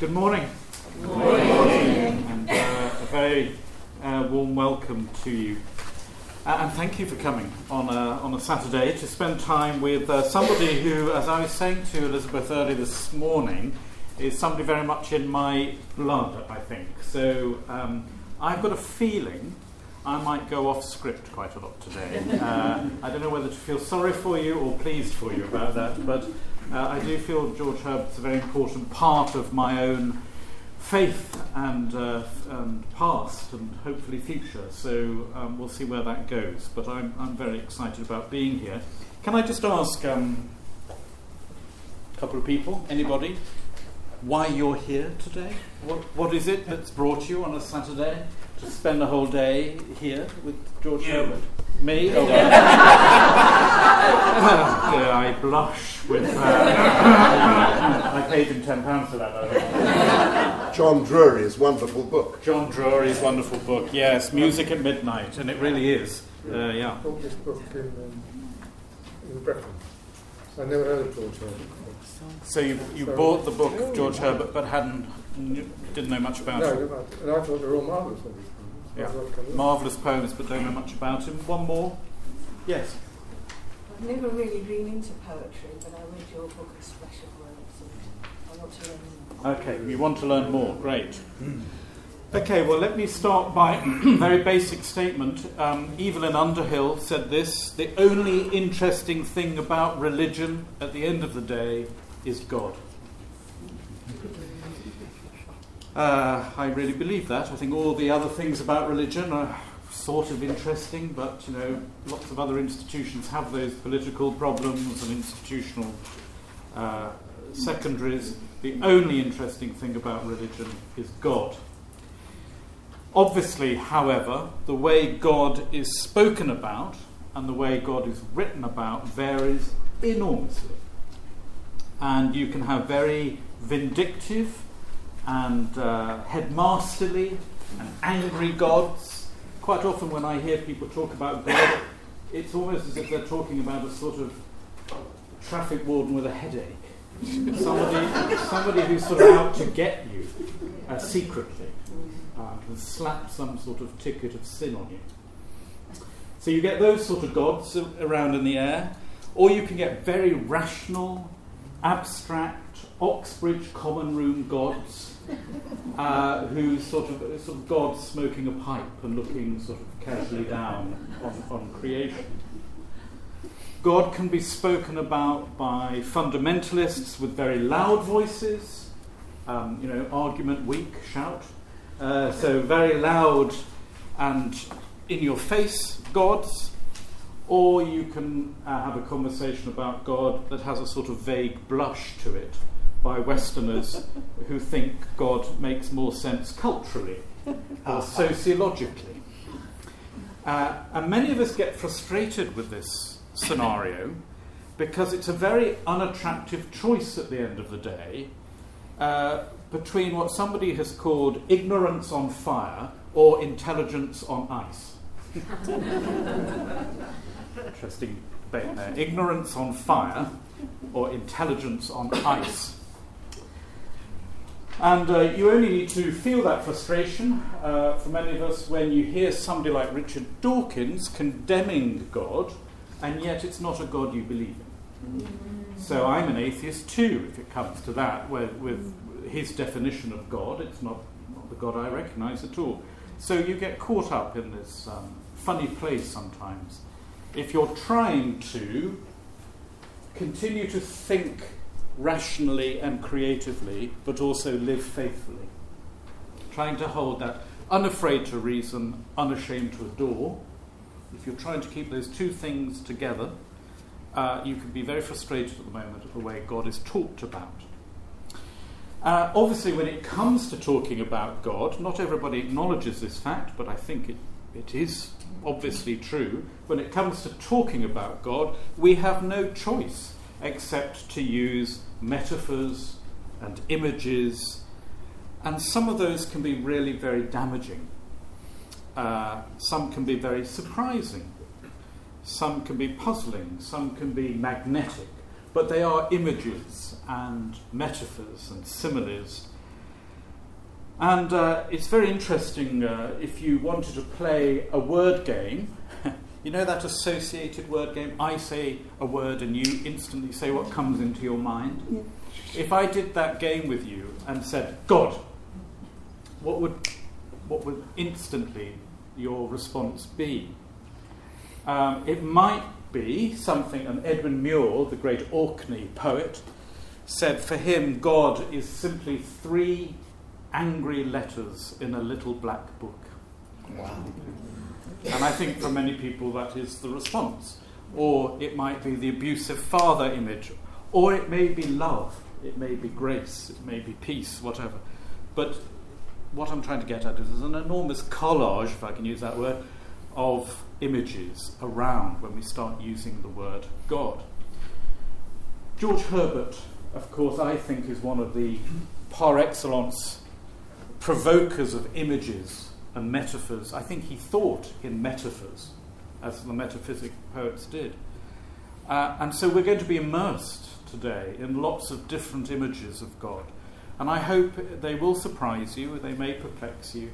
Good morning. Good morning. And uh, a very uh, warm welcome to you. Uh, and thank you for coming on a, on a Saturday to spend time with uh, somebody who, as I was saying to Elizabeth early this morning, is somebody very much in my blood, I think. So um, I've got a feeling I might go off script quite a lot today. Uh, I don't know whether to feel sorry for you or pleased for you about that, but uh, I do feel George Herbert's a very important part of my own faith and, uh, and past and hopefully future. So um, we'll see where that goes. But I'm, I'm very excited about being here. Can I just ask um, a couple of people, anybody, why you're here today? What, what is it that's brought you on a Saturday spend the whole day here with George You. Herbert? Me? Oh, yeah, I blush with. Uh, I paid him ten pounds for that. I. John Drury's wonderful book. John Drury's wonderful book. Yes, Music at Midnight, and it really is. Uh, yeah. I bought this book in, um, in Britain. I never heard of George Herbert. So you, you bought the book of George Herbert, but hadn't knew- didn't know much about No, him. no, no, and I thought they were all marvellous. All these poems. Yeah. That's what comes up. Marvelous poems, but don't know much about him. One more. Yes. I've never really been into poetry, but I read your book, A Splash of Words, and I want to learn more. Okay, you want to learn more. Great. Okay, well, let me start by a very basic statement. Um, Evelyn Underhill said this The only interesting thing about religion at the end of the day is God. Uh, I really believe that. I think all the other things about religion are sort of interesting, but you know, lots of other institutions have those political problems and institutional uh, secondaries. The only interesting thing about religion is God. Obviously, however, the way God is spoken about and the way God is written about varies enormously. And you can have very vindictive and uh, headmasterly and angry gods. Quite often, when I hear people talk about God, it's almost as if they're talking about a sort of traffic warden with a headache. somebody, somebody who's sort of out to get you uh, secretly uh, and slap some sort of ticket of sin on you. So you get those sort of gods around in the air, or you can get very rational, abstract, Oxbridge common room gods, uh, who sort of sort of gods smoking a pipe and looking sort of casually down on, on creation. God can be spoken about by fundamentalists with very loud voices, um, you know, argument weak, shout. Uh, so very loud and in your face gods, or you can uh, have a conversation about God that has a sort of vague blush to it by Westerners who think God makes more sense culturally or sociologically. Uh, and many of us get frustrated with this scenario because it's a very unattractive choice at the end of the day uh, between what somebody has called ignorance on fire or intelligence on ice. Interesting debate there. Ignorance on fire or intelligence on ice. And uh, you only need to feel that frustration uh, for many of us when you hear somebody like Richard Dawkins condemning God, and yet it's not a God you believe in. So I'm an atheist too, if it comes to that, where, with his definition of God, it's not, not the God I recognize at all. So you get caught up in this um, funny place sometimes. If you're trying to continue to think rationally and creatively, but also live faithfully. Trying to hold that unafraid to reason, unashamed to adore. If you're trying to keep those two things together, uh, you can be very frustrated at the moment at the way God is talked about. Uh, obviously, when it comes to talking about God, not everybody acknowledges this fact, but I think it, it is obviously true. When it comes to talking about God, we have no choice except to use metaphors and images, and some of those can be really very damaging. Uh, some can be very surprising, some can be puzzling, some can be magnetic, but they are images and metaphors and similes. And uh, it's very interesting uh, if you wanted to play a word game. You know that associated word game? I say a word and you instantly say what comes into your mind. Yeah. If I did that game with you and said, God, what would, what would instantly your response be? Um, it might be something, and Edwin Muir, the great Orkney poet, said for him, God is simply three angry letters in a little black book. Wow. And I think for many people that is the response. Or it might be the abusive father image, or it may be love, it may be grace, it may be peace, whatever. But what I'm trying to get at is there's an enormous collage, if I can use that word, of images around when we start using the word God. George Herbert, of course, I think is one of the par excellence provokers of images and metaphors. I think he thought in metaphors, as the metaphysic poets did. Uh, and so we're going to be immersed today in lots of different images of God. And I hope they will surprise you, they may perplex you,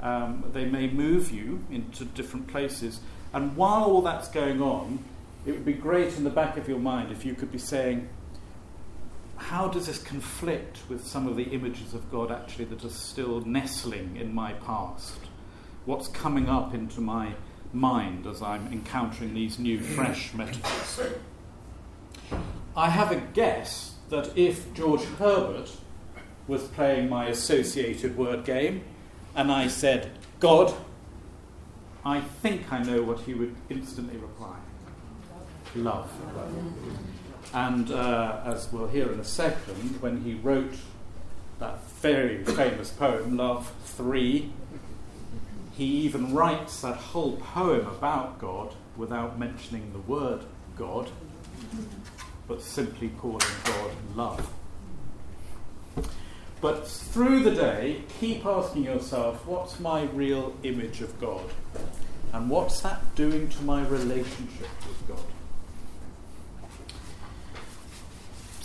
um, they may move you into different places. And while all that's going on, it would be great in the back of your mind if you could be saying, how does this conflict with some of the images of God actually that are still nestling in my past? What's coming up into my mind as I'm encountering these new, fresh metaphors? I have a guess that if George Herbert was playing my associated word game and I said, God, I think I know what he would instantly reply love. And uh, as we'll hear in a second, when he wrote that very famous poem, Love 3, he even writes that whole poem about God without mentioning the word God, but simply calling God love. But through the day, keep asking yourself, what's my real image of God? And what's that doing to my relationship with God?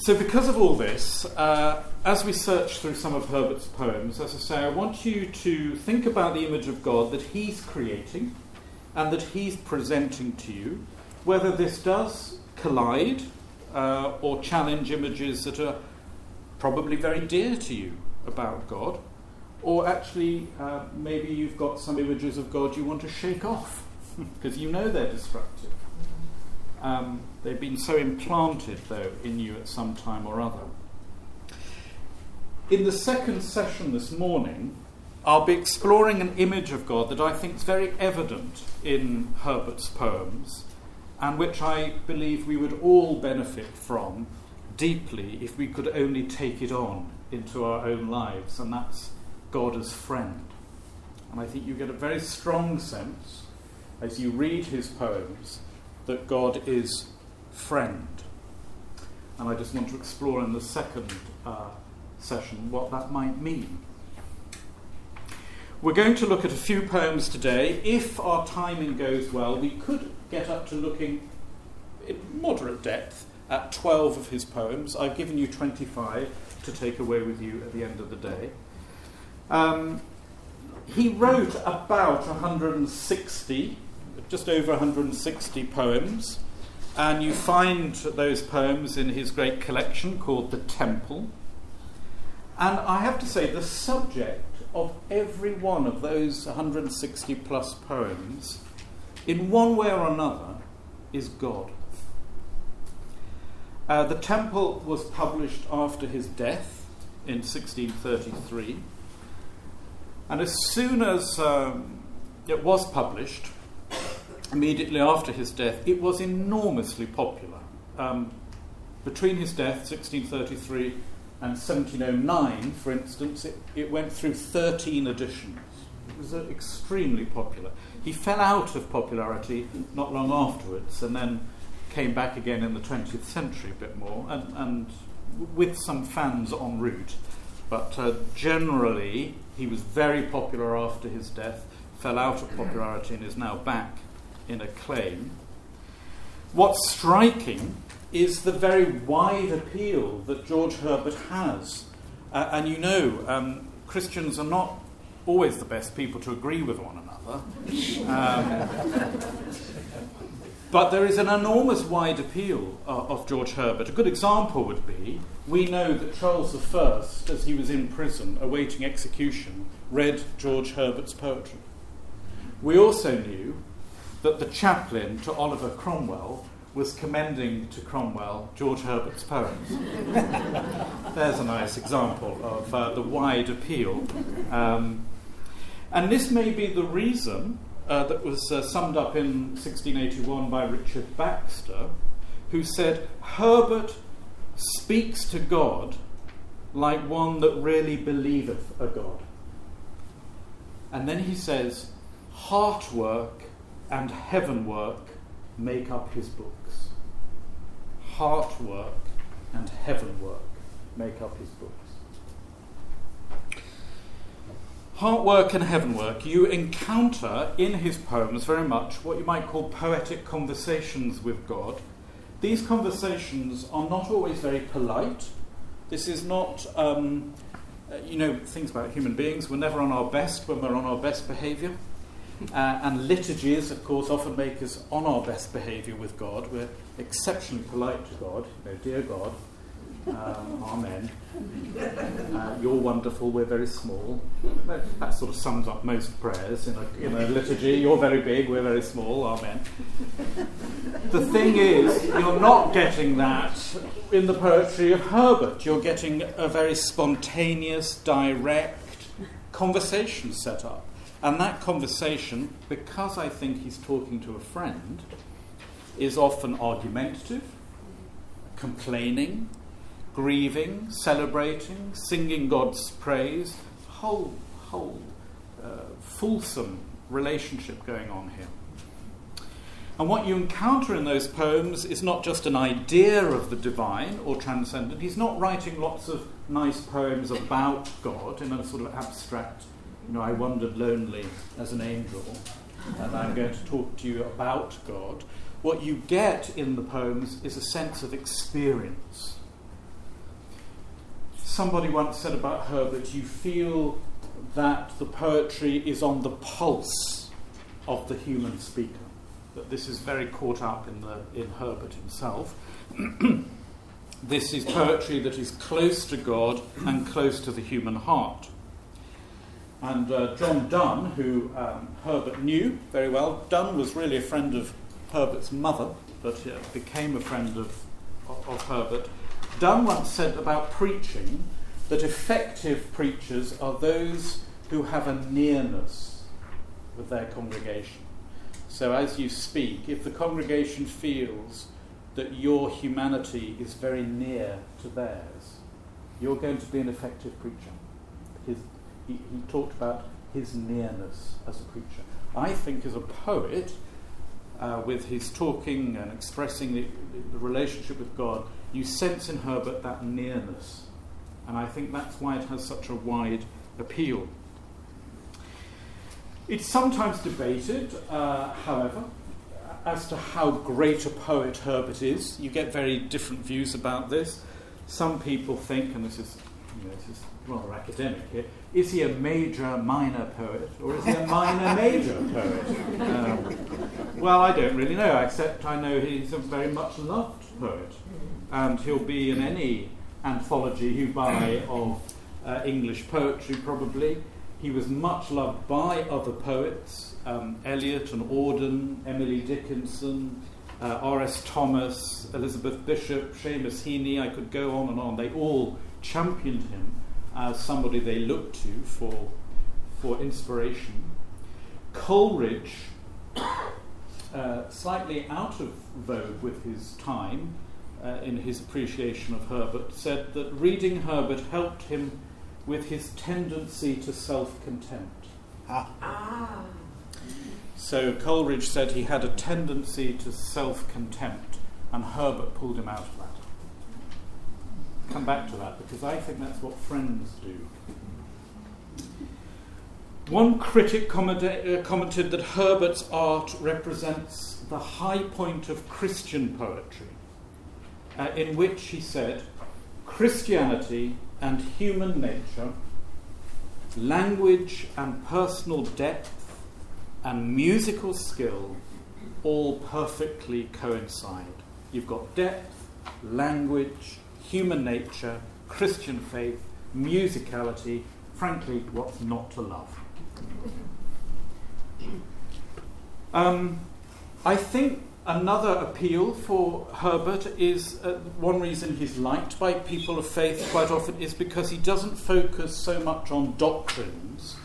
So, because of all this, uh, as we search through some of Herbert's poems, as I say, I want you to think about the image of God that he's creating and that he's presenting to you, whether this does collide uh, or challenge images that are probably very dear to you about God, or actually uh, maybe you've got some images of God you want to shake off because you know they're destructive. Um, they've been so implanted, though, in you at some time or other. In the second session this morning, I'll be exploring an image of God that I think is very evident in Herbert's poems and which I believe we would all benefit from deeply if we could only take it on into our own lives, and that's God as friend. And I think you get a very strong sense as you read his poems that God is friend. And I just want to explore in the second uh, session what that might mean. We're going to look at a few poems today. If our timing goes well, we could get up to looking in moderate depth at 12 of his poems. I've given you 25 to take away with you at the end of the day. Um, he wrote about 160, just over 160 poems, and you find those poems in his great collection called The Temple. And I have to say, the subject of every one of those 160 plus poems, in one way or another, is God. Uh, the Temple was published after his death in 1633. And as soon as um, it was published, immediately after his death, it was enormously popular. Um, between his death, 1633, and 1709, for instance, it, it went through 13 editions. It was uh, extremely popular. He fell out of popularity not long afterwards, and then came back again in the 20th century a bit more, and, and with some fans en route. But uh, generally, he was very popular after his death, fell out of popularity, and is now back in a claim. What's striking is the very wide appeal that George Herbert has. Uh, and you know, um, Christians are not always the best people to agree with one another. Um, but there is an enormous wide appeal uh, of George Herbert. A good example would be we know that Charles I, as he was in prison awaiting execution, read George Herbert's poetry. We also knew that the chaplain to Oliver Cromwell was commending to Cromwell George Herbert's poems. There's a nice example of uh, the wide appeal. Um, and this may be the reason uh, that was uh, summed up in 1681 by Richard Baxter, who said, Herbert speaks to God like one that really believeth a God. And then he says, heart work and heaven work make up his books. Heart work and heaven work make up his books. Heart work and heaven work, you encounter in his poems very much what you might call poetic conversations with God. These conversations are not always very polite. This is not, um, uh, you know, things about human beings. We're never on our best when we're on our best behaviour. Uh, and liturgies, of course, often make us on our best behaviour with God. We're exceptionally polite to God. You know, dear God, um, amen. Uh, you're wonderful, we're very small. That, sort of sums up most prayers in a, in a liturgy. You're very big, we're very small, amen. The thing is, you're not getting that in the poetry of Herbert. You're getting a very spontaneous, direct conversation set up. And that conversation, because I think he's talking to a friend, is often argumentative, complaining, grieving, celebrating, singing God's praise, whole, whole uh, fulsome relationship going on here. And what you encounter in those poems is not just an idea of the divine or transcendent. He's not writing lots of nice poems about God in a sort of abstract, you know, I wandered lonely as an angel, and I'm going to talk to you about God. What you get in the poems is a sense of experience somebody once said about Herbert, you feel that the poetry is on the pulse of the human speaker. That this is very caught up in, the, in Herbert himself. this is poetry that is close to God and close to the human heart. And uh, John Donne, who um, Herbert knew very well, Donne was really a friend of Herbert's mother, but uh, became a friend of, of, Herbert Donne once said about preaching that effective preachers are those who have a nearness with their congregation. So as you speak, if the congregation feels that your humanity is very near to theirs, you're going to be an effective preacher. His, he, he talked about his nearness as a preacher. I think as a poet, uh, with his talking and expressing the, the relationship with God, you sense in Herbert that nearness. And I think that's why it has such a wide appeal. It's sometimes debated, uh, however, as to how great a poet Herbert is. You get very different views about this. Some people think, and this is, you know, this is rather academic here, is he a major minor poet or is he a minor major poet? Um, well, I don't really know, except I know he's a very much loved poet and he'll be in any anthology you buy of uh, English poetry, probably. He was much loved by other poets um, Eliot and Auden, Emily Dickinson, uh, R.S. Thomas, Elizabeth Bishop, Seamus Heaney. I could go on and on. They all championed him as somebody they looked to for, for inspiration. Coleridge, uh, slightly out of vogue with his time, uh, in his appreciation of Herbert, said that reading Herbert helped him with his tendency to self contempt. Ah. ah. So Coleridge said he had a tendency to self contempt, and Herbert pulled him out of that. Come back to that because I think that's what friends do. One critic commented, uh, commented that Herbert's art represents the high point of Christian poetry uh, in which he said, Christianity and human nature language and personal depth and musical skill all perfectly coincide. You've got depth, language, human nature, Christian faith, musicality, frankly, what's not to love? Um, I think another appeal for Herbert is uh, one reason he's liked by people of faith quite often is because he doesn't focus so much on doctrines.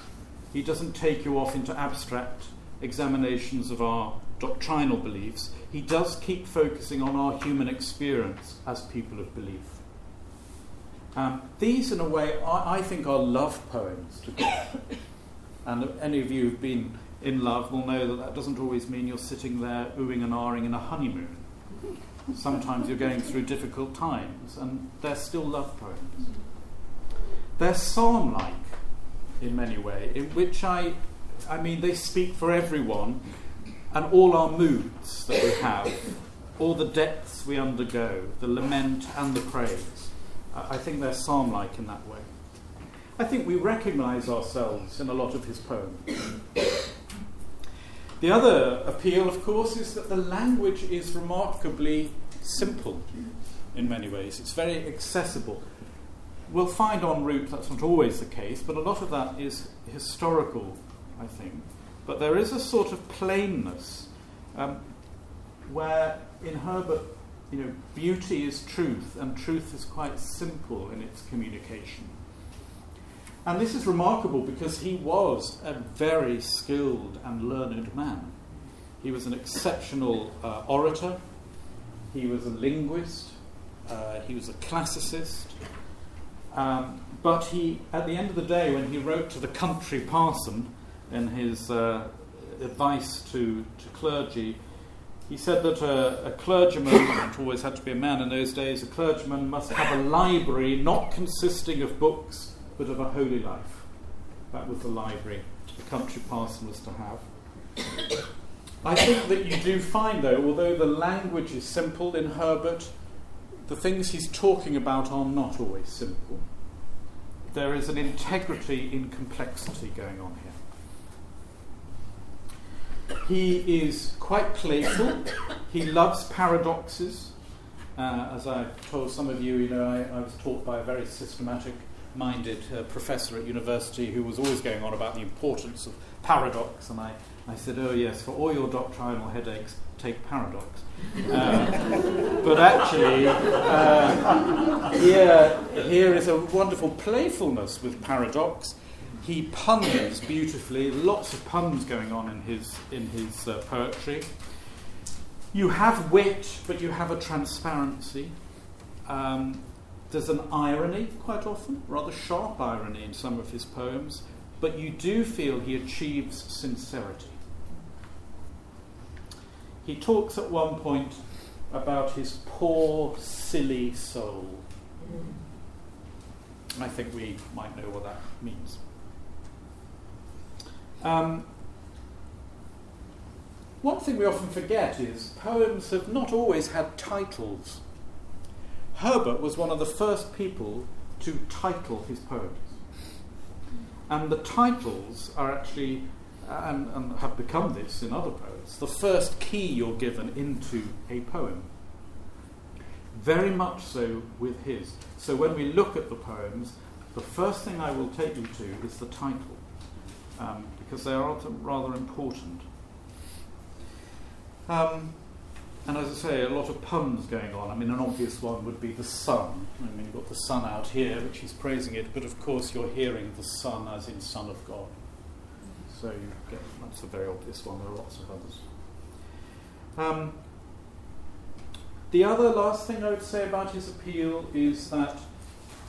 He doesn't take you off into abstract examinations of our doctrinal beliefs. He does keep focusing on our human experience as people of belief. Um, these, in a way, I, I think are love poems to God. and any of you who've been in love will know that that doesn't always mean you're sitting there oohing and ahhing in a honeymoon. Sometimes you're going through difficult times, and they're still love poems. They're psalm like in many ways, in which I, I mean, they speak for everyone and all our moods that we have, all the depths we undergo, the lament and the praise. I think they're psalm like in that way. I think we recognize ourselves in a lot of his poems. The other appeal, of course, is that the language is remarkably simple in many ways. It's very accessible. We'll find en route that's not always the case, but a lot of that is historical, I think. But there is a sort of plainness um, where in Herbert, you know, beauty is truth, and truth is quite simple in its communication. And this is remarkable because he was a very skilled and learned man. He was an exceptional uh, orator, he was a linguist, uh, he was a classicist. Um, but he, at the end of the day, when he wrote to the country parson in his uh, advice to, to clergy, he said that a, a clergyman, it always had to be a man in those days, a clergyman must have a library not consisting of books but of a holy life. That was the library the country parson was to have. I think that you do find, though, although the language is simple in Herbert, the things he's talking about are not always simple. There is an integrity in complexity going on here. He is quite playful. He loves paradoxes. Uh, as I told some of you, you know, I, I was taught by a very systematic minded uh, professor at university who was always going on about the importance of paradox. And I, I said, Oh, yes, for all your doctrinal headaches, take paradox. Uh, but actually, uh, here, here is a wonderful playfulness with paradox. He puns beautifully, lots of puns going on in his, in his uh, poetry. You have wit, but you have a transparency. Um, there's an irony quite often, rather sharp irony in some of his poems, but you do feel he achieves sincerity. He talks at one point about his poor, silly soul. I think we might know what that means. Um, one thing we often forget is poems have not always had titles. Herbert was one of the first people to title his poems. And the titles are actually, and, and have become this in other poets, the first key you're given into a poem. Very much so with his. So when we look at the poems, the first thing I will take you to is the title, um, because they are rather important. Um, and as I say, a lot of puns going on. I mean, an obvious one would be the sun. I mean, you've got the sun out here, which he's praising it, but of course you're hearing the sun as in Son of God. So you get, that's a very obvious one. There are lots of others. Um, the other last thing I would say about his appeal is that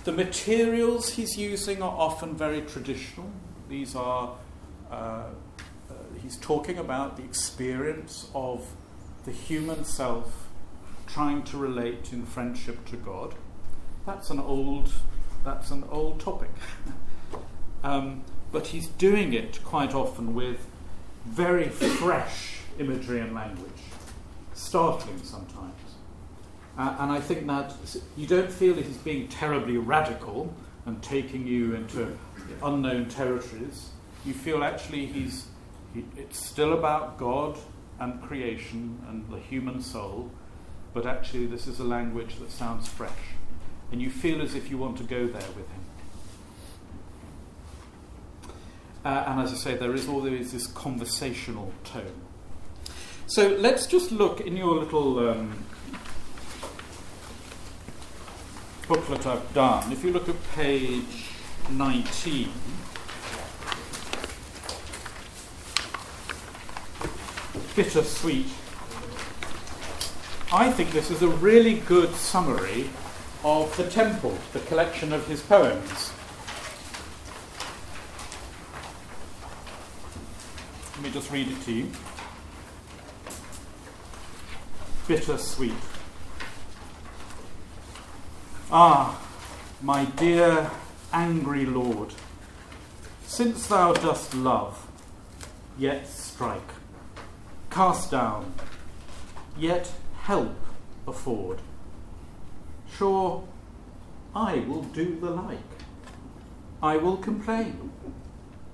the materials he's using are often very traditional. These are, uh, uh, he's talking about the experience of the human self trying to relate in friendship to God. That's an old, that's an old topic. um, but he's doing it quite often with very fresh imagery and language, startling sometimes. Uh, and I think that you don't feel that he's being terribly radical and taking you into unknown territories, you feel actually he's he, it's still about God and creation and the human soul, but actually this is a language that sounds fresh, and you feel as if you want to go there with him. Uh, and as I say, there is always this conversational tone. So let's just look in your little um, booklet I've done. If you look at page 19, bittersweet. I think this is a really good summary of the temple, the collection of his poems. Let me just read it to you. Bittersweet. Ah, my dear angry Lord, since thou dost love, yet strike, cast down, yet help afford, sure I will do the like. I will complain,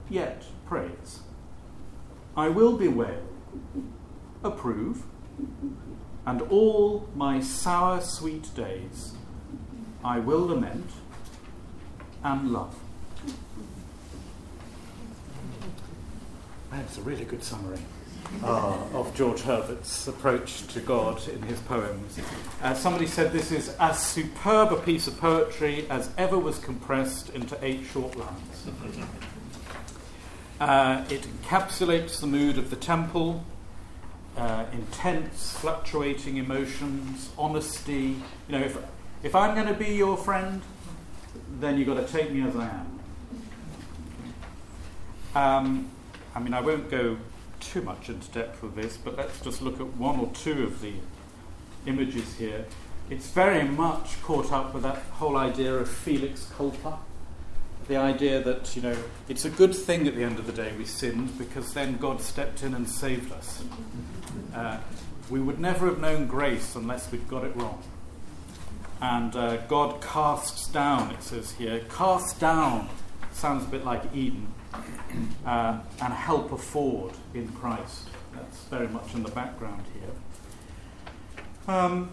yet praise. I will bewail, approve, and all my sour sweet days I will lament and love. That's a really good summary uh, of George Herbert's approach to God in his poems. Uh, somebody said this is as superb a piece of poetry as ever was compressed into eight short lines. Uh, it encapsulates the mood of the temple, uh, intense, fluctuating emotions, honesty. You know, if, if I'm going to be your friend, then you've got to take me as I am. Um, I mean, I won't go too much into depth with this, but let's just look at one or two of the images here. It's very much caught up with that whole idea of Felix culpa the idea that, you know, it's a good thing at the end of the day we sinned because then God stepped in and saved us. Uh, we would never have known grace unless we'd got it wrong. And uh, God casts down, it says here, cast down sounds a bit like Eden, uh, and help afford in Christ. That's very much in the background here. Um,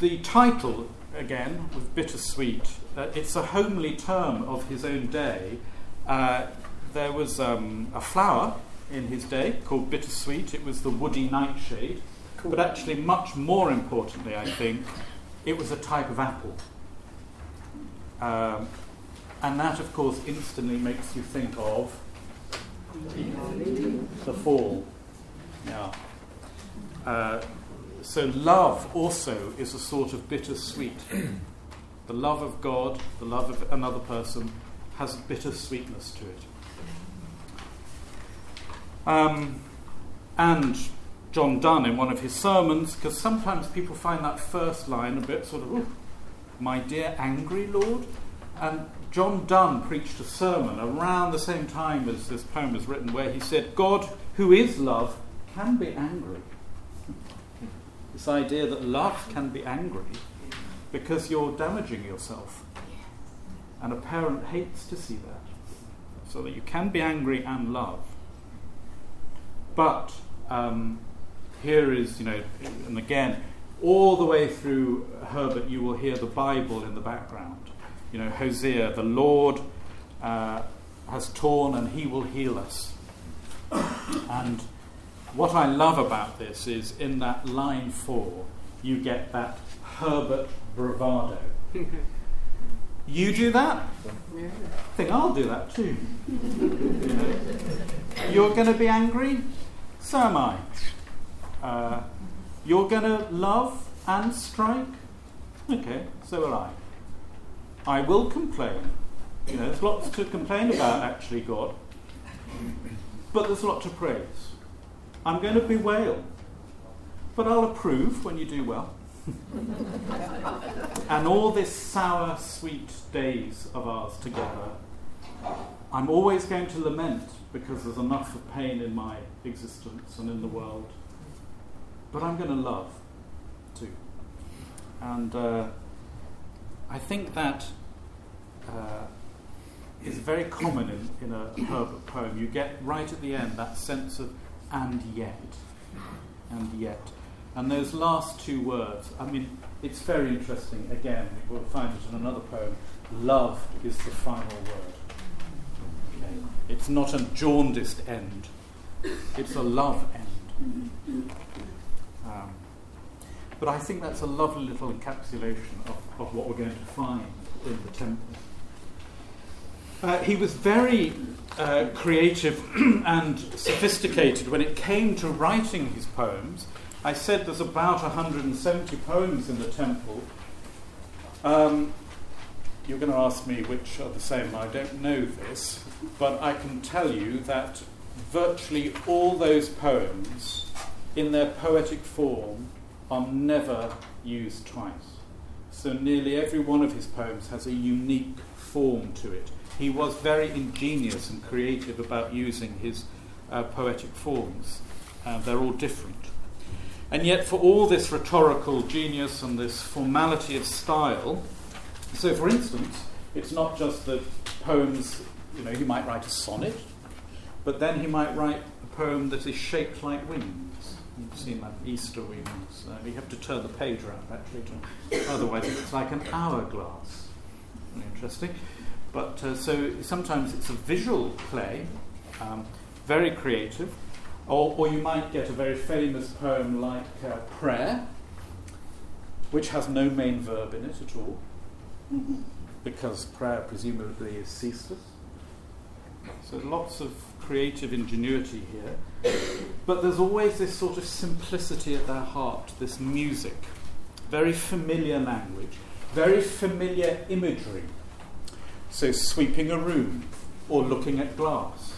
the title, again, with bittersweet, uh, it's a homely term of his own day. Uh, there was um, a flower in his day called bittersweet. It was the woody nightshade. Cool. But actually, much more importantly, I think, it was a type of apple. Um, and that, of course, instantly makes you think of the fall. Yeah. Uh, so, love also is a sort of bittersweet. The love of God, the love of another person, has bitter sweetness to it. Um, and John Donne, in one of his sermons, because sometimes people find that first line a bit sort of, my dear angry Lord. And John Donne preached a sermon around the same time as this poem was written, where he said, God, who is love, can be angry. This idea that love can be angry because you're damaging yourself. And a parent hates to see that. So that you can be angry and love. But um, here is, you know, and again, all the way through Herbert, you will hear the Bible in the background. You know, Hosea, the Lord uh, has torn and he will heal us. And what I love about this is in that line four, you get that Herbert bravado. you do that? Yeah. I think I'll do that too. you know? You're going to be angry? So am I. Uh, you're going to love and strike? Okay, so will I. I will complain. You know, there's lots to complain about, actually, God. But there's a lot to praise. I'm going to bewail. But I'll approve when you do well. and all this sour, sweet days of ours together, I'm always going to lament because there's enough of pain in my existence and in the world. But I'm going to love too. And uh, I think that uh, is very common in, in a Herbert poem. You get right at the end that sense of and yet, and yet. And those last two words, I mean, it's very interesting. Again, we'll find it in another poem. Love is the final word. Okay. It's not a jaundiced end, it's a love end. But I think that's a lovely little encapsulation of, of what we're going to find in the temple. Uh, he was very uh, creative and sophisticated when it came to writing his poems. I said there's about 170 poems in the temple. Um, you're going to ask me which are the same. I don't know this, but I can tell you that virtually all those poems, in their poetic form, are never used twice. So nearly every one of his poems has a unique form to it. He was very ingenious and creative about using his uh, poetic forms. Uh, they're all different. And yet, for all this rhetorical genius and this formality of style, so for instance, it's not just that poems, you know, he might write a sonnet, but then he might write a poem that is shaped like wings. You've seen that Easter wings. Uh, you have to turn the page around actually, to, otherwise it's like an hourglass. Interesting. But uh, so sometimes it's a visual play, um, very creative, or, or, you might get a very famous poem like uh, Prayer, which has no main verb in it at all, because prayer presumably is ceaseless. So lots of creative ingenuity here. But there's always this sort of simplicity at their heart, this music, very familiar language, very familiar imagery. So, sweeping a room, or looking at glass,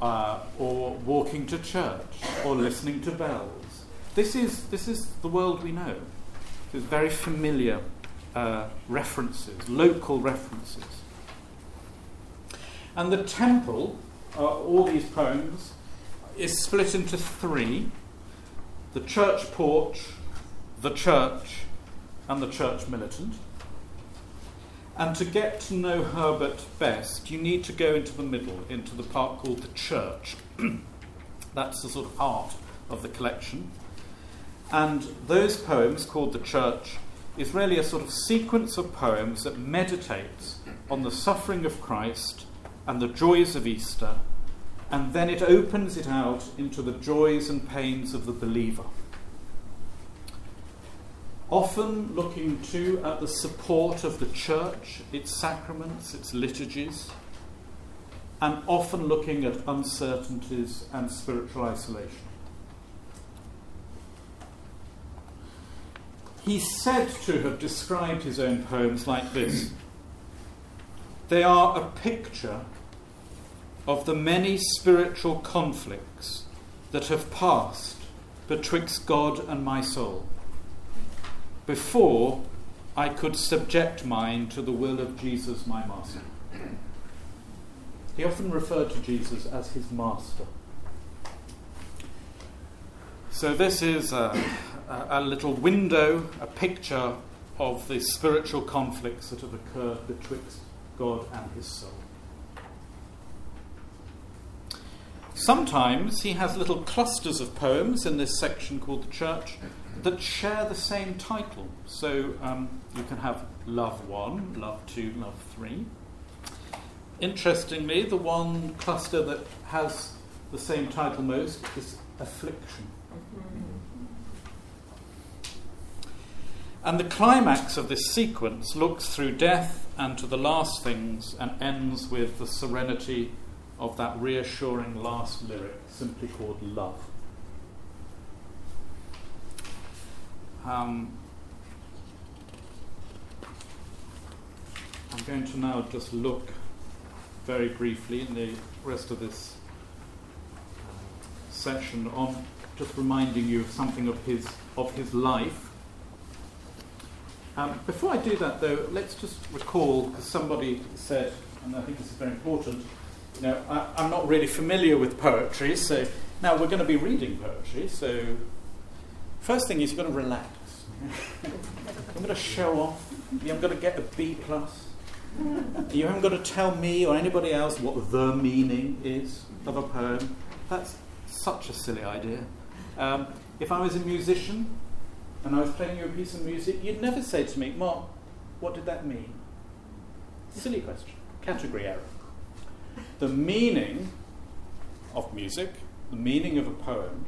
uh, or walking to church, or listening to bells. This is, this is the world we know. It's very familiar uh, references, local references. And the temple, uh, all these poems, is split into three the church porch, the church, and the church militant. And to get to know Herbert best, you need to go into the middle, into the part called the church. That's the sort of heart of the collection. And those poems, called the church, is really a sort of sequence of poems that meditates on the suffering of Christ and the joys of Easter, and then it opens it out into the joys and pains of the believer. Often looking too at the support of the church, its sacraments, its liturgies, and often looking at uncertainties and spiritual isolation. He's said to have described his own poems like this They are a picture of the many spiritual conflicts that have passed betwixt God and my soul before I could subject mine to the will of Jesus, my master. He often referred to Jesus as his master. So, this is a, a, little window, a picture of the spiritual conflicts that have occurred betwixt God and his soul. Sometimes he has little clusters of poems in this section called the Church that share the same title. So um, you can have Love 1, Love 2, Love 3. Interestingly, the one cluster that has the same title most is Affliction. And the climax of this sequence looks through death and to the last things and ends with the serenity of that reassuring last lyric, simply called Love. Um, I'm going to now just look very briefly in the rest of this uh, session on just reminding you of something of his of his life um, before I do that, though, let's just recall, because somebody said, and I think this is very important, you know, I, am not really familiar with poetry, so now we're going to be reading poetry, so first thing is you've got to relax. I'm going to show off. I'm going to get a B plus. you haven't got to tell me or anybody else what the meaning is of a poem. That's such a silly idea. Um, if I was a musician and I was playing you a piece of music, you'd never say to me, Mark, what did that mean? Silly question. Category error. The meaning of music, the meaning of a poem,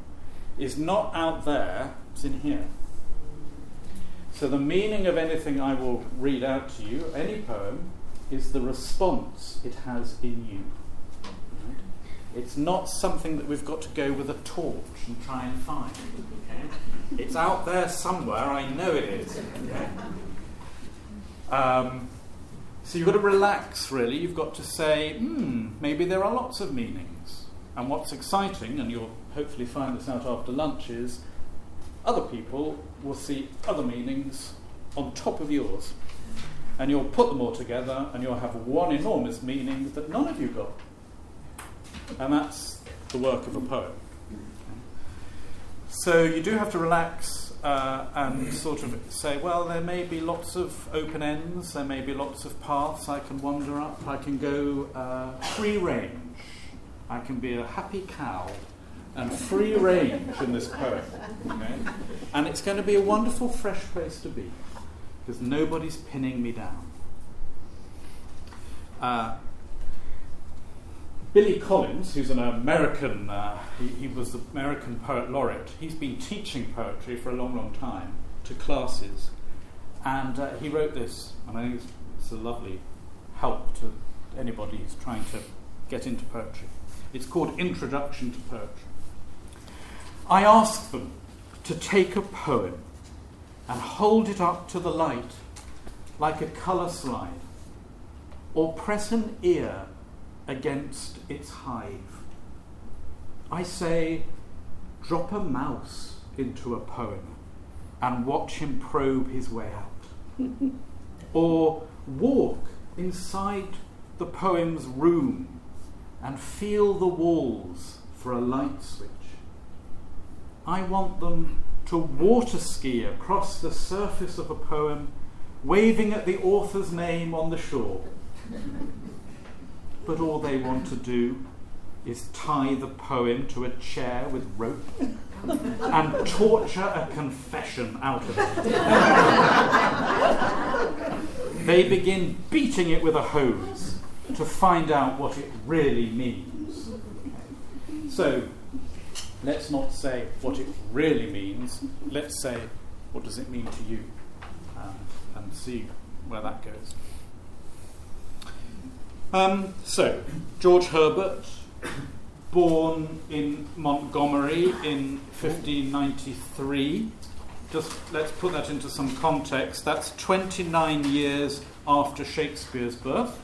is not out there, it's in here. So the meaning of anything I will read out to you, any poem, is the response it has in you. Right? It's not something that we've got to go with a torch and try and find. Okay? It's out there somewhere, I know it is. Okay? Um, so you've got to relax, really. You've got to say, hmm, maybe there are lots of meanings. And what's exciting, and you'll hopefully find this out after lunch, is other people will see other meanings on top of yours. And you'll put them all together and you'll have one enormous meaning that none of you got. And that's the work of a poem. So you do have to relax uh, and sort of say, well, there may be lots of open ends, there may be lots of paths I can wander up, I can go uh, free range, I can be a happy cow and free range in this poem. Okay? And it's going to be a wonderful, fresh place to be because nobody's pinning me down. Uh, Billy Collins, who's an American, uh, he, he, was the American poet laureate, he's been teaching poetry for a long, long time to classes. And uh, he wrote this, and I think it's, it's a lovely help to anybody who's trying to get into poetry. It's called Introduction to Poetry. I ask them to take a poem and hold it up to the light like a colour slide, or press an ear against its hive. I say, drop a mouse into a poem and watch him probe his way out. or walk inside the poem's room and feel the walls for a light switch. I want them to water ski across the surface of a poem, waving at the author's name on the shore. but all they want to do is tie the poem to a chair with rope and torture a confession out of it. they begin beating it with a hose to find out what it really means. So, let's not say what it really means, let's say what does it mean to you um, and see where that goes. Um, so, George Herbert, born in Montgomery in 1593. Just let's put that into some context. That's 29 years after Shakespeare's birth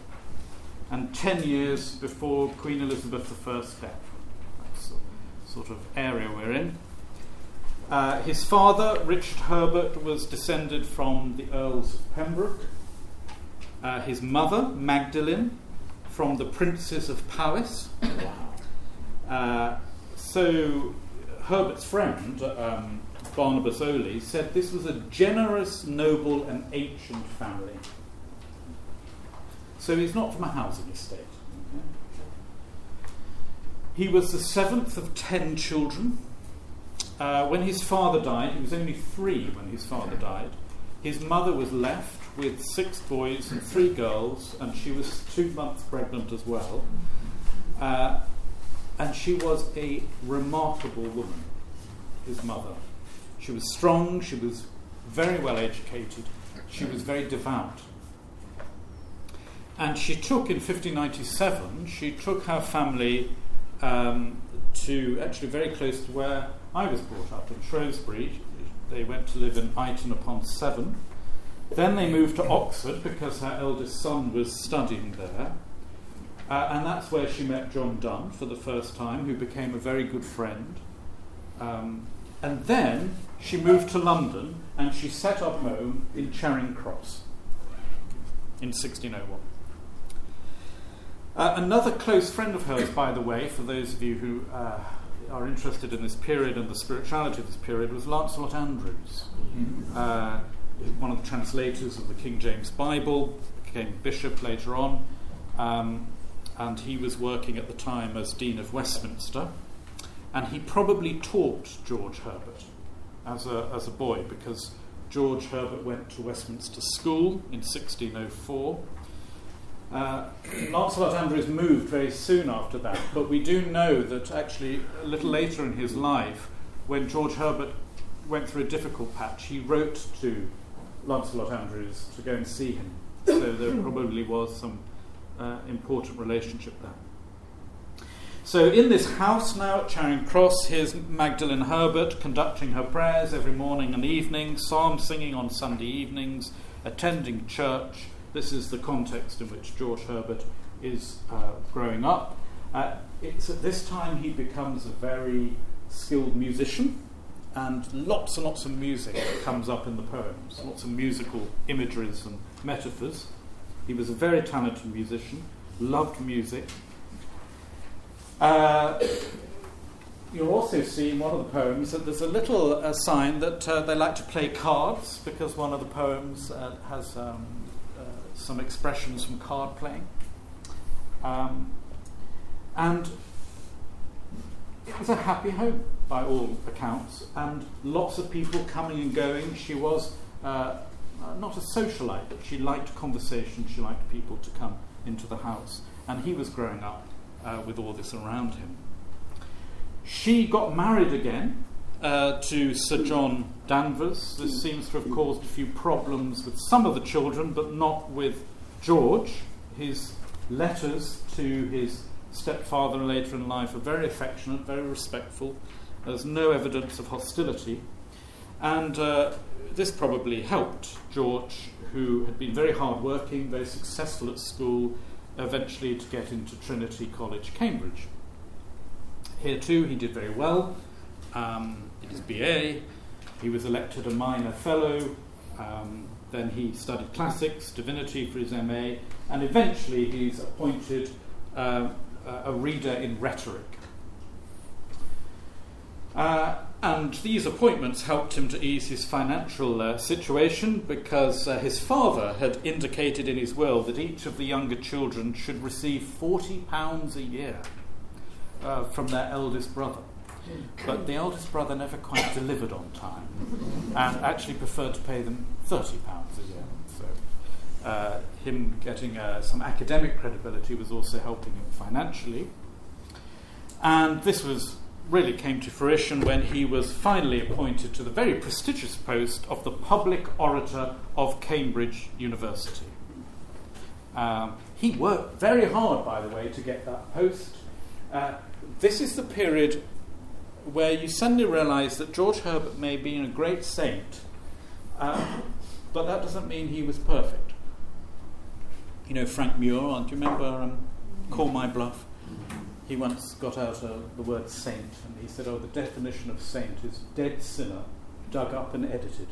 and 10 years before Queen Elizabeth I's death that's sort of area we're in. Uh, his father, Richard Herbert, was descended from the Earls of Pembroke. Uh, his mother, Magdalen, from the Princes of Powys. Uh, so, Herbert's friend, um, Barnabas Oley, said this was a generous, noble, and ancient family. So, he's not from a housing estate. He was the seventh of ten children. Uh, when his father died, he was only three when his father died. His mother was left with six boys and three girls, and she was two months pregnant as well. Uh, and she was a remarkable woman, his mother. She was strong, she was very well educated, she was very devout. And she took, in 1597, she took her family um, to actually very close to where I was brought up in Shrewsbury. They went to live in Eyton upon Severn. Then they moved to Oxford because her eldest son was studying there. Uh, and that's where she met John Donne for the first time, who became a very good friend. Um, and then she moved to London and she set up home in Charing Cross in 1601. Uh, another close friend of hers, by the way, for those of you who uh, are interested in this period and the spirituality of this period, was Lancelot Andrewes. mm-hmm. One of the translators of the King James Bible, became bishop later on, um, and he was working at the time as Dean of Westminster. And he probably taught George Herbert as a, as a boy because George Herbert went to Westminster School in 1604. Uh, Lancelot Andrewes moved very soon after that, but we do know that actually a little later in his life, when George Herbert went through a difficult patch, he wrote to Lancelot Andrewes to go and see him. So there probably was some uh, important relationship there. So, in this house now at Charing Cross, here's Magdalen Herbert conducting her prayers every morning and evening, psalm singing on Sunday evenings, attending church. This is the context in which George Herbert is uh, growing up. Uh, it's at this time he becomes a very skilled musician, and lots and lots of music comes up in the poems, lots of musical imageries and metaphors. He was a very talented musician, loved music, uh, you'll also see in one of the poems that there's a little uh, sign that uh, they like to play cards because one of the poems uh, has um, uh, some expressions from card playing. Um, and it was a happy home by all accounts, and lots of people coming and going. She was uh, not a socialite, but she liked conversation, she liked people to come into the house. And he was growing up uh, with all this around him. She got married again uh, to Sir John Danvers. This seems to have caused a few problems with some of the children, but not with George. His letters to his stepfather later in life are very affectionate, very respectful. There's no evidence of hostility. And uh, this probably helped George, who had been very hardworking, very successful at school, eventually to get into Trinity College, Cambridge. Here too, he did very well um, in his BA. He was elected a minor fellow. Um, then he studied classics, divinity for his MA, and eventually he's appointed uh, a reader in rhetoric. Uh, and these appointments helped him to ease his financial uh, situation because uh, his father had indicated in his will that each of the younger children should receive £40 a year uh, from their eldest brother. But the eldest brother never quite delivered on time and actually preferred to pay them £30 a year. So, uh, him getting uh, some academic credibility was also helping him financially. And this was really came to fruition when he was finally appointed to the very prestigious post of the Public Orator of Cambridge University. Um, he worked very hard, by the way, to get that post. Uh, this is the period where you suddenly realize that George Herbert may be a great saint, uh, but that doesn't mean he was perfect. You know Frank Muir, do you remember um, Call My Bluff? He once got out uh, the word saint, and he said, "Oh, the definition of saint is dead sinner, dug up and edited."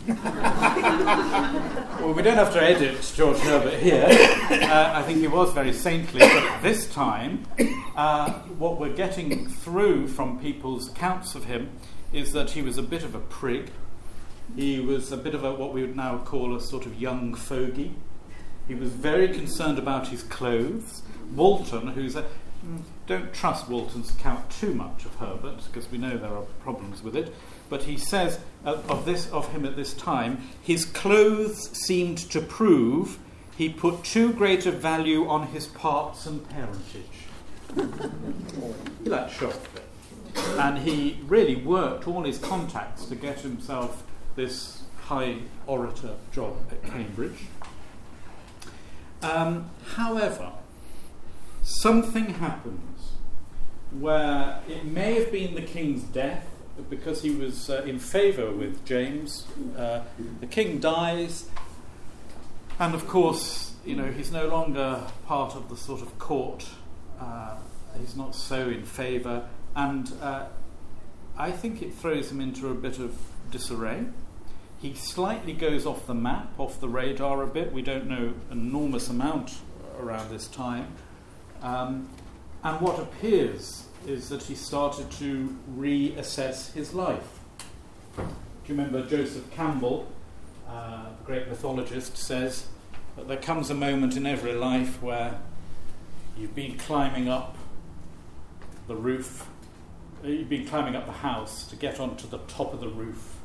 well, we don't have to edit George Herbert here. Uh, I think he was very saintly, but this time, uh, what we're getting through from people's accounts of him is that he was a bit of a prig. He was a bit of a what we would now call a sort of young fogey. He was very concerned about his clothes. Walton, who's a, don't trust Walton's account too much of Herbert because we know there are problems with it. But he says uh, of this of him at this time, his clothes seemed to prove he put too great a value on his parts and parentage. he liked show and he really worked all his contacts to get himself this high orator job at Cambridge. Um, however, something happens where it may have been the king's death because he was uh, in favour with James. Uh, the king dies, and of course, you know, he's no longer part of the sort of court. Uh, he's not so in favour, and uh, I think it throws him into a bit of disarray. He slightly goes off the map, off the radar a bit. We don't know enormous amount around this time. Um, and what appears is that he started to reassess his life. Do you remember Joseph Campbell, uh, the great mythologist, says that there comes a moment in every life where you've been climbing up the roof, uh, you've been climbing up the house to get onto the top of the roof,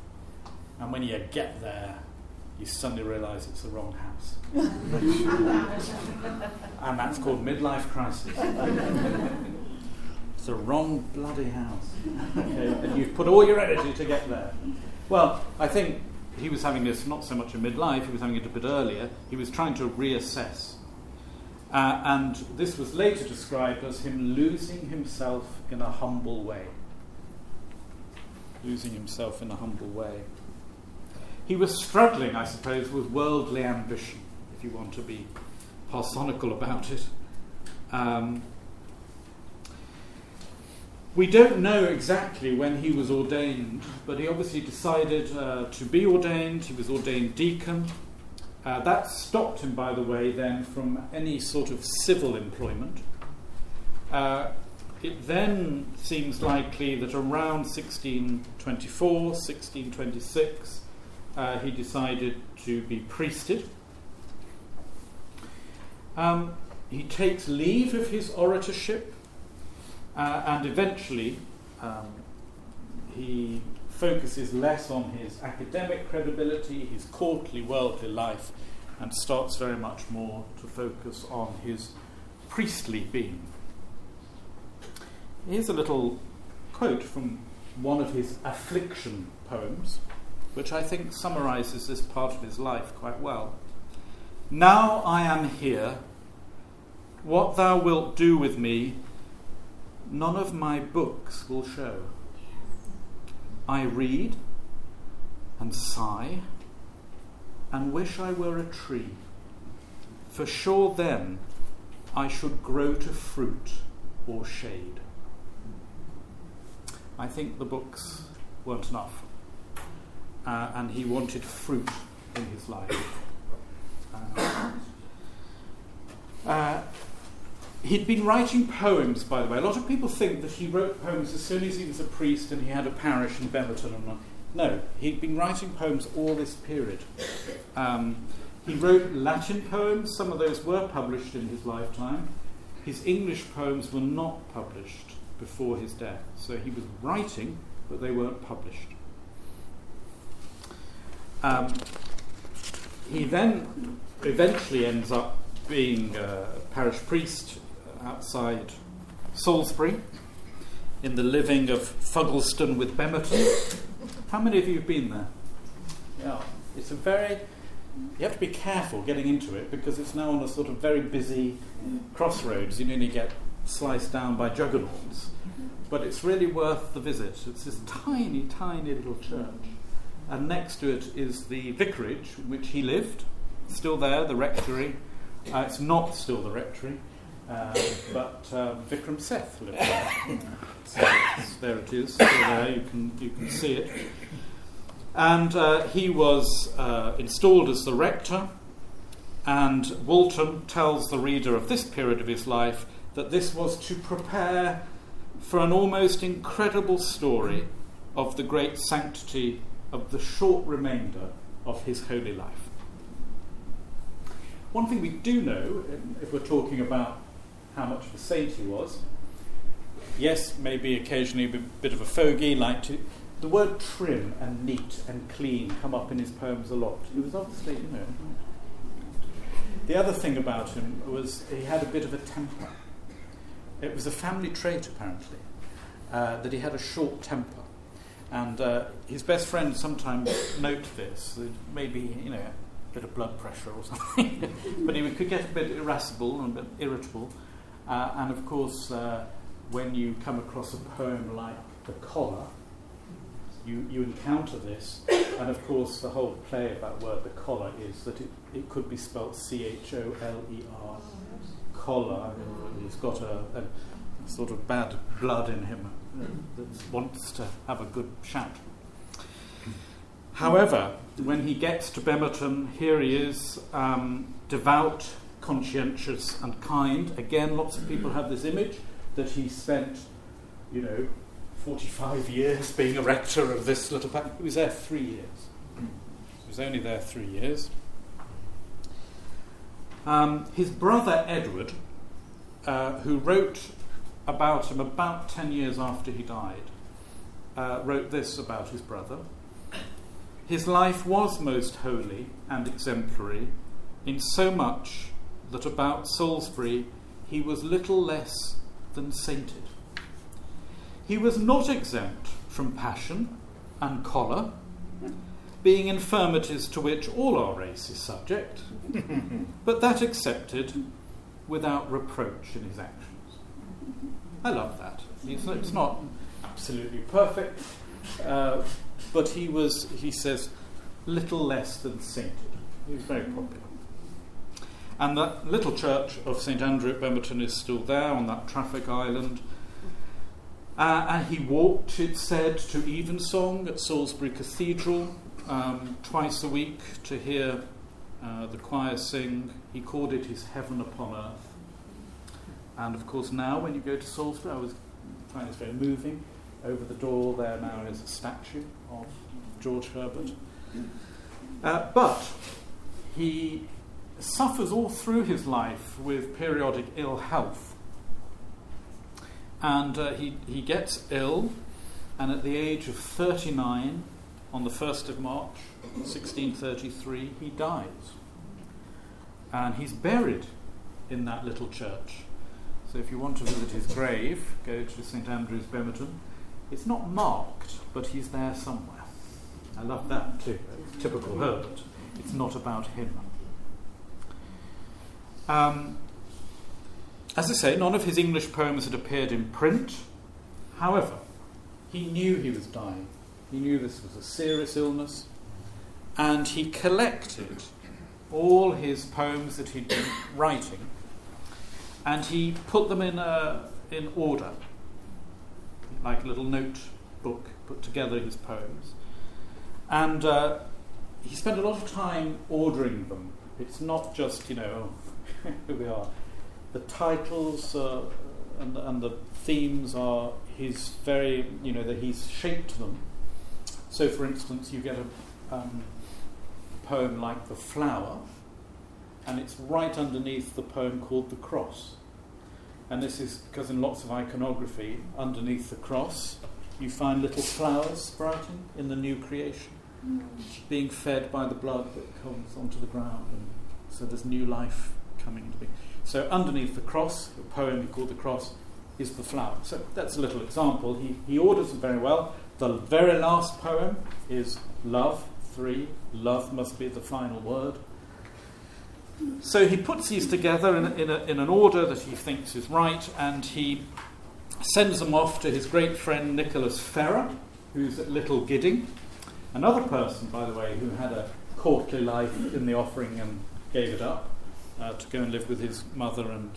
and when you get there, you suddenly realise it's the wrong house. and that's called midlife crisis. it's the wrong bloody house. okay, and you've put all your energy to get there. Well, I think he was having this not so much in midlife, he was having it a bit earlier. He was trying to reassess. Uh, and this was later described as him losing himself in a humble way. Losing himself in a humble way. He was struggling, I suppose, with worldly ambition, if you want to be parsonical about it. Um, we don't know exactly when he was ordained, but he obviously decided uh, to be ordained. He was ordained deacon. Uh, that stopped him, by the way, then from any sort of civil employment. Uh, it then seems likely that around 1624, 1626, uh, he decided to be priested. Um, he takes leave of his oratorship uh, and eventually, um, he focuses less on his academic credibility, his courtly, worldly life, and starts very much more to focus on his priestly being. Here's a little quote from one of his affliction poems, which I think summarizes this part of his life quite well. Now I am here. What thou wilt do with me none of my books will show. I read and sigh and wish I were a tree, for sure then I should grow to fruit or shade. I think the books weren't enough, uh, and he wanted fruit in his life. Uh, uh, He'd been writing poems, by the way. A lot of people think that he wrote poems as soon as he was a priest and he had a parish in Beverton. Bemerton. No, he'd been writing poems all this period. Um, he wrote Latin poems, some of those were published in his lifetime. His English poems were not published before his death, so he was writing, but they weren't published. Um, he then eventually ends up being a parish priest outside Salisbury in the living of Fuggleston with Bemerton. How many of you have been there? Yeah, it's a very. You have to be careful getting into it because it's now on a sort of very busy crossroads. You nearly get sliced down by juggernauts. But it's really worth the visit. It's this tiny, tiny little church. And next to it is the vicarage which he lived, still there, the rectory. Uh, it's not still the rectory. Uh, but uh, Vikram Seth lived there. so there it is, still there, you can, you can see it. And uh, he was uh, installed as the rector, and Walton tells the reader of this period of his life that this was to prepare for an almost incredible story of the great sanctity of the short remainder of his holy life. One thing we do know, if we're talking about how much of a saint he was. Yes, maybe occasionally a bit of a fogey, like to. The word trim and neat and clean come up in his poems a lot. He was obviously, you know. The other thing about him was he had a bit of a temper. It was a family trait, apparently, uh, that he had a short temper. And uh, his best friend sometimes note this, maybe, you know, a bit of blood pressure or something. but he could get a bit irascible and a bit irritable. Uh, and of course, uh, when you come across a poem like The Collar, you, you encounter this. And of course, the whole play about word The Collar is that it, it could be spelled C H O L E R. Collar. He's got a, a, sort of bad blood in him that wants to have a good shout. However, when he gets to Bemerton, here he is, um, devout, conscientious and kind. Again, lots of people have this image that he spent, you know, 45 years being a rector of this little town. He was there three years. He was only there three years. Um, his brother Edward, uh, who wrote about him about 10 years after he died, uh, wrote this about his brother. His life was most holy and exemplary, in so much that about Salisbury he was little less than sainted. He was not exempt from passion and choler, being infirmities to which all our race is subject, but that accepted without reproach in his actions. I love that. It's, it's not absolutely perfect, uh, but he was, he says, little less than sainted. He was very popular. And that little church of St Andrew at Bemerton is still there on that traffic island. Uh, and he walked, it said, to evensong at Salisbury Cathedral um, twice a week to hear uh, the choir sing. He called it his heaven upon earth. And of course, now when you go to Salisbury, I was find this very moving. Over the door there now is a statue of George Herbert. Uh, but he suffers all through his life with periodic ill health. And uh, he, he gets ill, and at the age of 39, on the 1st of March 1633, he dies. And he's buried in that little church. So if you want to visit his grave, go to St Andrew's, Bemerton. It's not marked, but he's there somewhere. I love that too. Typical Herbert. It's not about him. Um, as I say, none of his English poems had appeared in print. However, he knew he was dying. He knew this was a serious illness. And he collected all his poems that he'd been writing and he put them in, a, in order, like a little notebook, put together his poems. And uh, he spent a lot of time ordering them. It's not just, you know, here we are. The titles uh, and, and the themes are his very, you know, that he's shaped them. So, for instance, you get a um, poem like The Flower, and it's right underneath the poem called The Cross. And this is because in lots of iconography, underneath the cross, you find little flowers sprouting in the new creation, mm. being fed by the blood that comes onto the ground. And so there's new life coming into being. So underneath the cross, the poem called The Cross, is the flower. So that's a little example. He, he orders it very well. The very last poem is Love, three. Love must be the final word. So he puts these together in, in, a, in, an order that he thinks is right, and he sends them off to his great friend Nicholas Ferrar, who's at Little Gidding. Another person, by the way, who had a courtly life in the offering and gave it up uh, to go and live with his mother and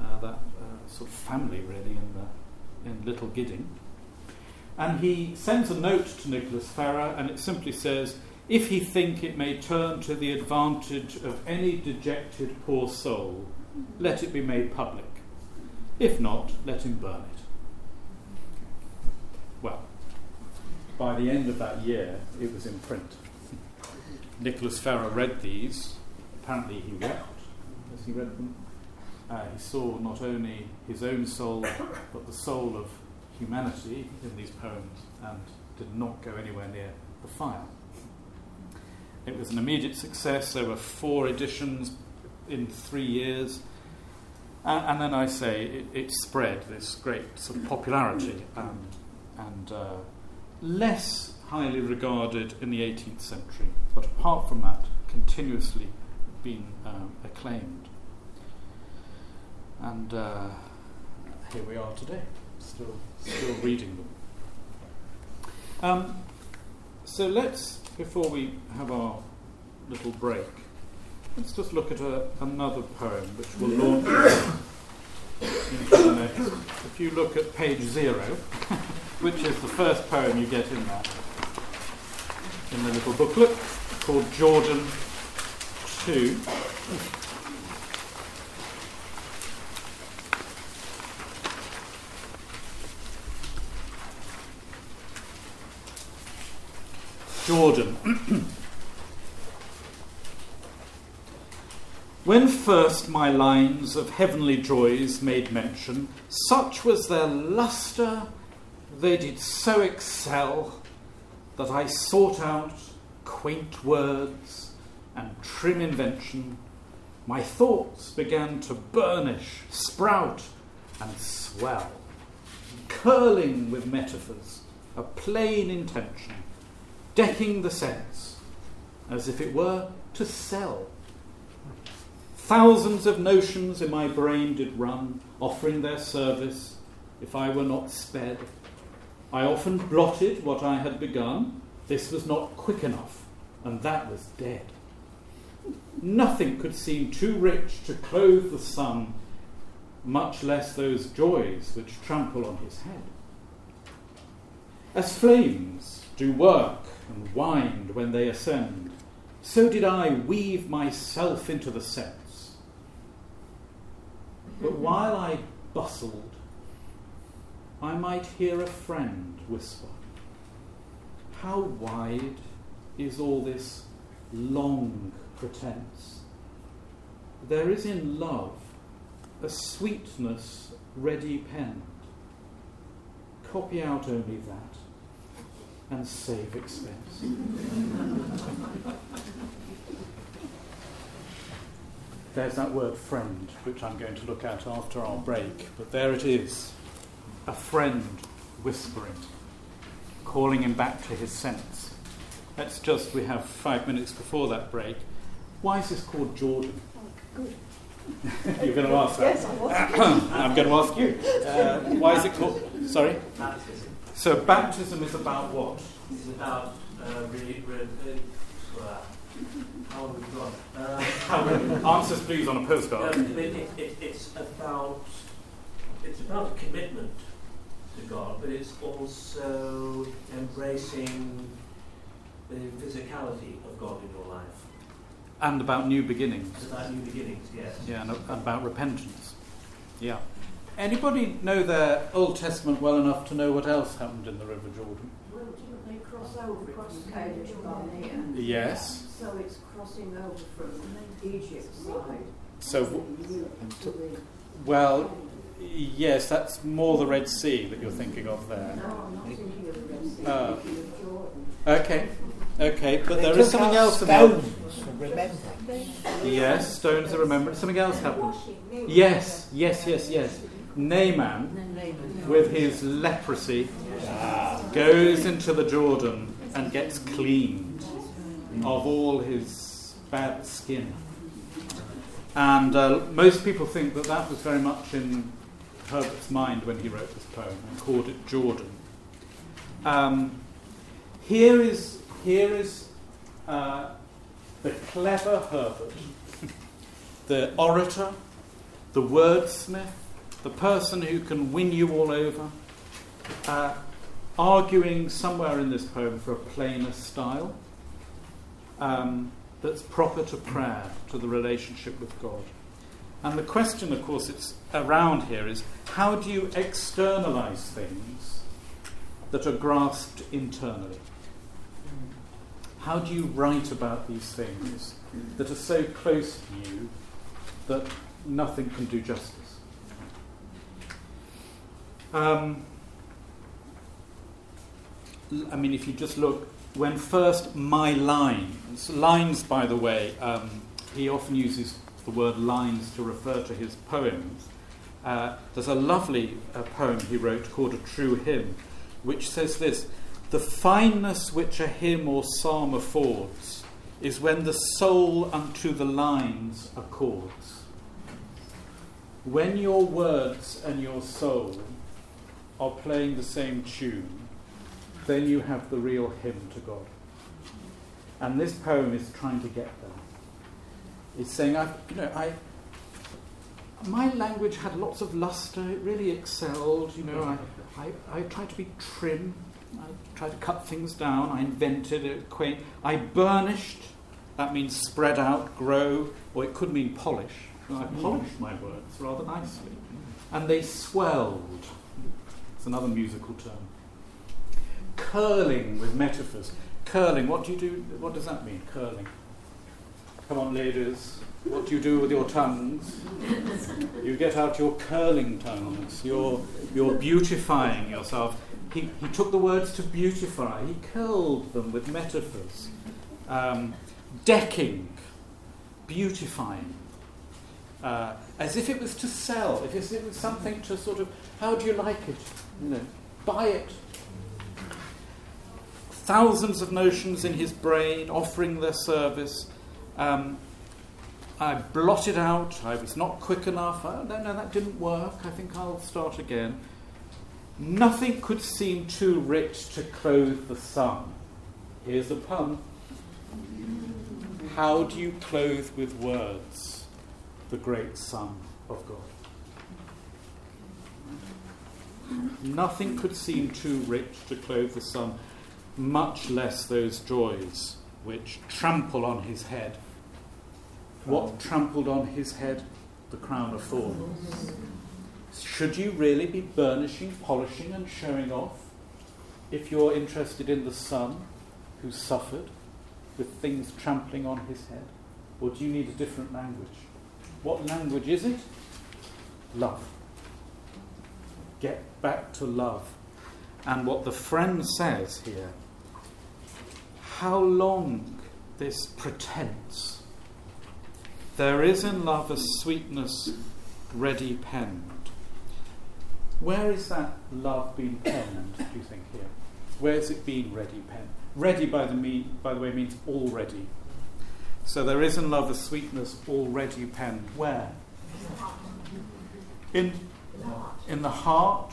uh, that uh, sort of family, really, in, the, in Little Gidding. And he sends a note to Nicholas Ferrar, and it simply says, if he think it may turn to the advantage of any dejected poor soul, let it be made public. If not, let him burn it. Well, by the end of that year, it was in print. Nicholas Ferrar read these. Apparently, he wept as he read them. Uh, he saw not only his own soul, but the soul of humanity in these poems and did not go anywhere near the fire. It was an immediate success. There were four editions in three years. And, and then I say it, it, spread this great sort of popularity and uh, less highly regarded in the 18th century, but apart from that, continuously been um, acclaimed. And uh, here we are today, still, still reading them. Um, so let's before we have our little break, let's just look at a, another poem which will launch into the next. If you look at page zero, which is the first poem you get in that, in the little booklet, called Jordan 2. Jordan. When first my lines of heavenly joys made mention, such was their lustre, they did so excel, that I sought out quaint words and trim invention. My thoughts began to burnish, sprout, and swell, curling with metaphors, a plain intention, decking the sense as if it were to sell. Thousands of notions in my brain did run, offering their service if I were not sped. I often blotted what I had begun. This was not quick enough, and that was dead. Nothing could seem too rich to clothe the sun, much less those joys which trample on his head. As flames do work and wind when they ascend, so did I weave myself into the sense. But mm-hmm. while I bustled, I might hear a friend whisper, How wide is all this long pretense? There is in love a sweetness ready penned. Copy out only that and save expense. There's that word friend, which I'm going to look at after our break, but there it is a friend whispering, calling him back to his sense. Let's just, we have five minutes before that break. Why is this called Jordan? Good. You're going to ask that? Yes, I was. I'm going to ask you. Uh, why is it called? Sorry? So, baptism is about what? is about uh, re, re, uh, uh, how have we gone? Uh, Answers, please, on a postcard. um, it, it, it, it's about it's about a commitment to God, but it's also embracing the physicality of God in your life. And about new beginnings. It's about new beginnings, yes. Yeah, and about repentance. Yeah. Anybody know their Old Testament well enough to know what else happened in the River Jordan? Well, didn't they cross over across Kadesh Barnea? Yes. So it's crossing over from Egypt side So, w- well, yes, that's more the Red Sea that you're thinking of there. No, I'm not thinking of the Red Sea, Uh, I'm thinking of Jordan. Okay, okay, but They there is took something out else in the Old stones for remembrance. Yes, stones of remembrance. Something else happened. Yes, yes, yes, yes. Naaman, with his leprosy, goes into the Jordan and gets cleaned of all his bad skin. And uh, most people think that that was very much in Herbert's mind when he wrote this poem and called it Jordan. Um, here is here is uh, the clever Herbert, the orator, the wordsmith, the person who can win you all over, uh, arguing somewhere in this poem for a plainer style um, that's proper to prayer, to the relationship with God. And the question, of course, it's around here is how do you externalize things that are grasped internally? How do you write about these things that are so close to you that nothing can do justice? Um, I mean, if you just look, when first my lines, lines, by the way, um, he often uses the word lines to refer to his poems. Uh, there's a lovely uh, poem he wrote called A True Hymn, which says this The fineness which a hymn or psalm affords is when the soul unto the lines accords. When your words and your soul are playing the same tune, then you have the real hymn to God. And this poem is trying to get there. It's saying, I, you know, I, my language had lots of luster. It really excelled. You know, I, I, I tried to be trim. I tried to cut things down. I invented it quaint. I burnished. That means spread out, grow, or it could mean polish. I polished my words rather nicely, and they swelled. It's another musical term. Curling with metaphors. Curling. What do you do? What does that mean? Curling. Come on, ladies. What do you do with your tongues? You get out your curling tongues. You're, you're beautifying yourself. He, he took the words to beautify, he curled them with metaphors. Um, decking, beautifying. Uh, as if it was to sell, if it was something to sort of, how do you like it? Know, buy it. Thousands of notions in his brain offering their service. Um, I blotted out. I was not quick enough. Oh, no, no, that didn't work. I think I'll start again. Nothing could seem too rich to clothe the sun. Here's a pun. How do you clothe with words the great Son of God? Nothing could seem too rich to clothe the Son, much less those joys which trample on his head what trampled on his head? The crown of thorns. Should you really be burnishing, polishing, and showing off if you're interested in the Son who suffered with things trampling on his head? Or do you need a different language? What language is it? Love. Get back to love. And what the friend says here how long this pretense there is in love a sweetness ready penned. Where is that love being penned, do you think, here? Where is it being ready penned? Ready, by the, me, by the way, means already. So there is in love a sweetness already penned. Where? In, in the heart,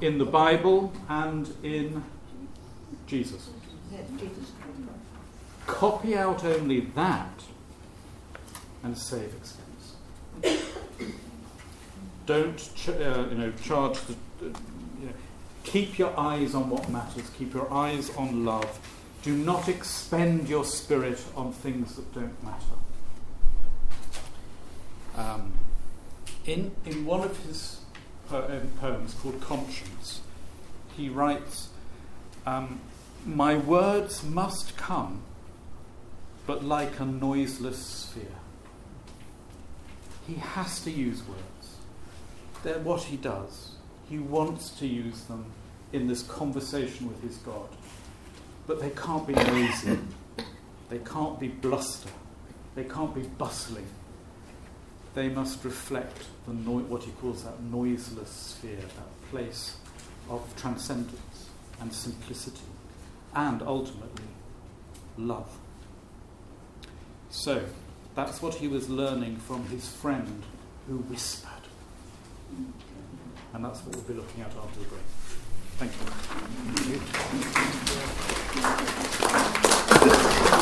in the Bible, and in Jesus. Copy out only that and save expense. Don't ch- uh, you know charge the. Uh, you know, keep your eyes on what matters. Keep your eyes on love. Do not expend your spirit on things that don't matter. Um, in in one of his um, poems called Conscience, he writes, um, "My words must come." But like a noiseless sphere. He has to use words. They're what he does. He wants to use them in this conversation with his God. But they can't be noisy. They can't be bluster. They can't be bustling they must reflect the no- what he calls that noiseless sphere, that place of transcendence and simplicity, and ultimately love. So, that's what he was learning from his friend who whispered. And that's what we'll be looking at after the break. Thank you.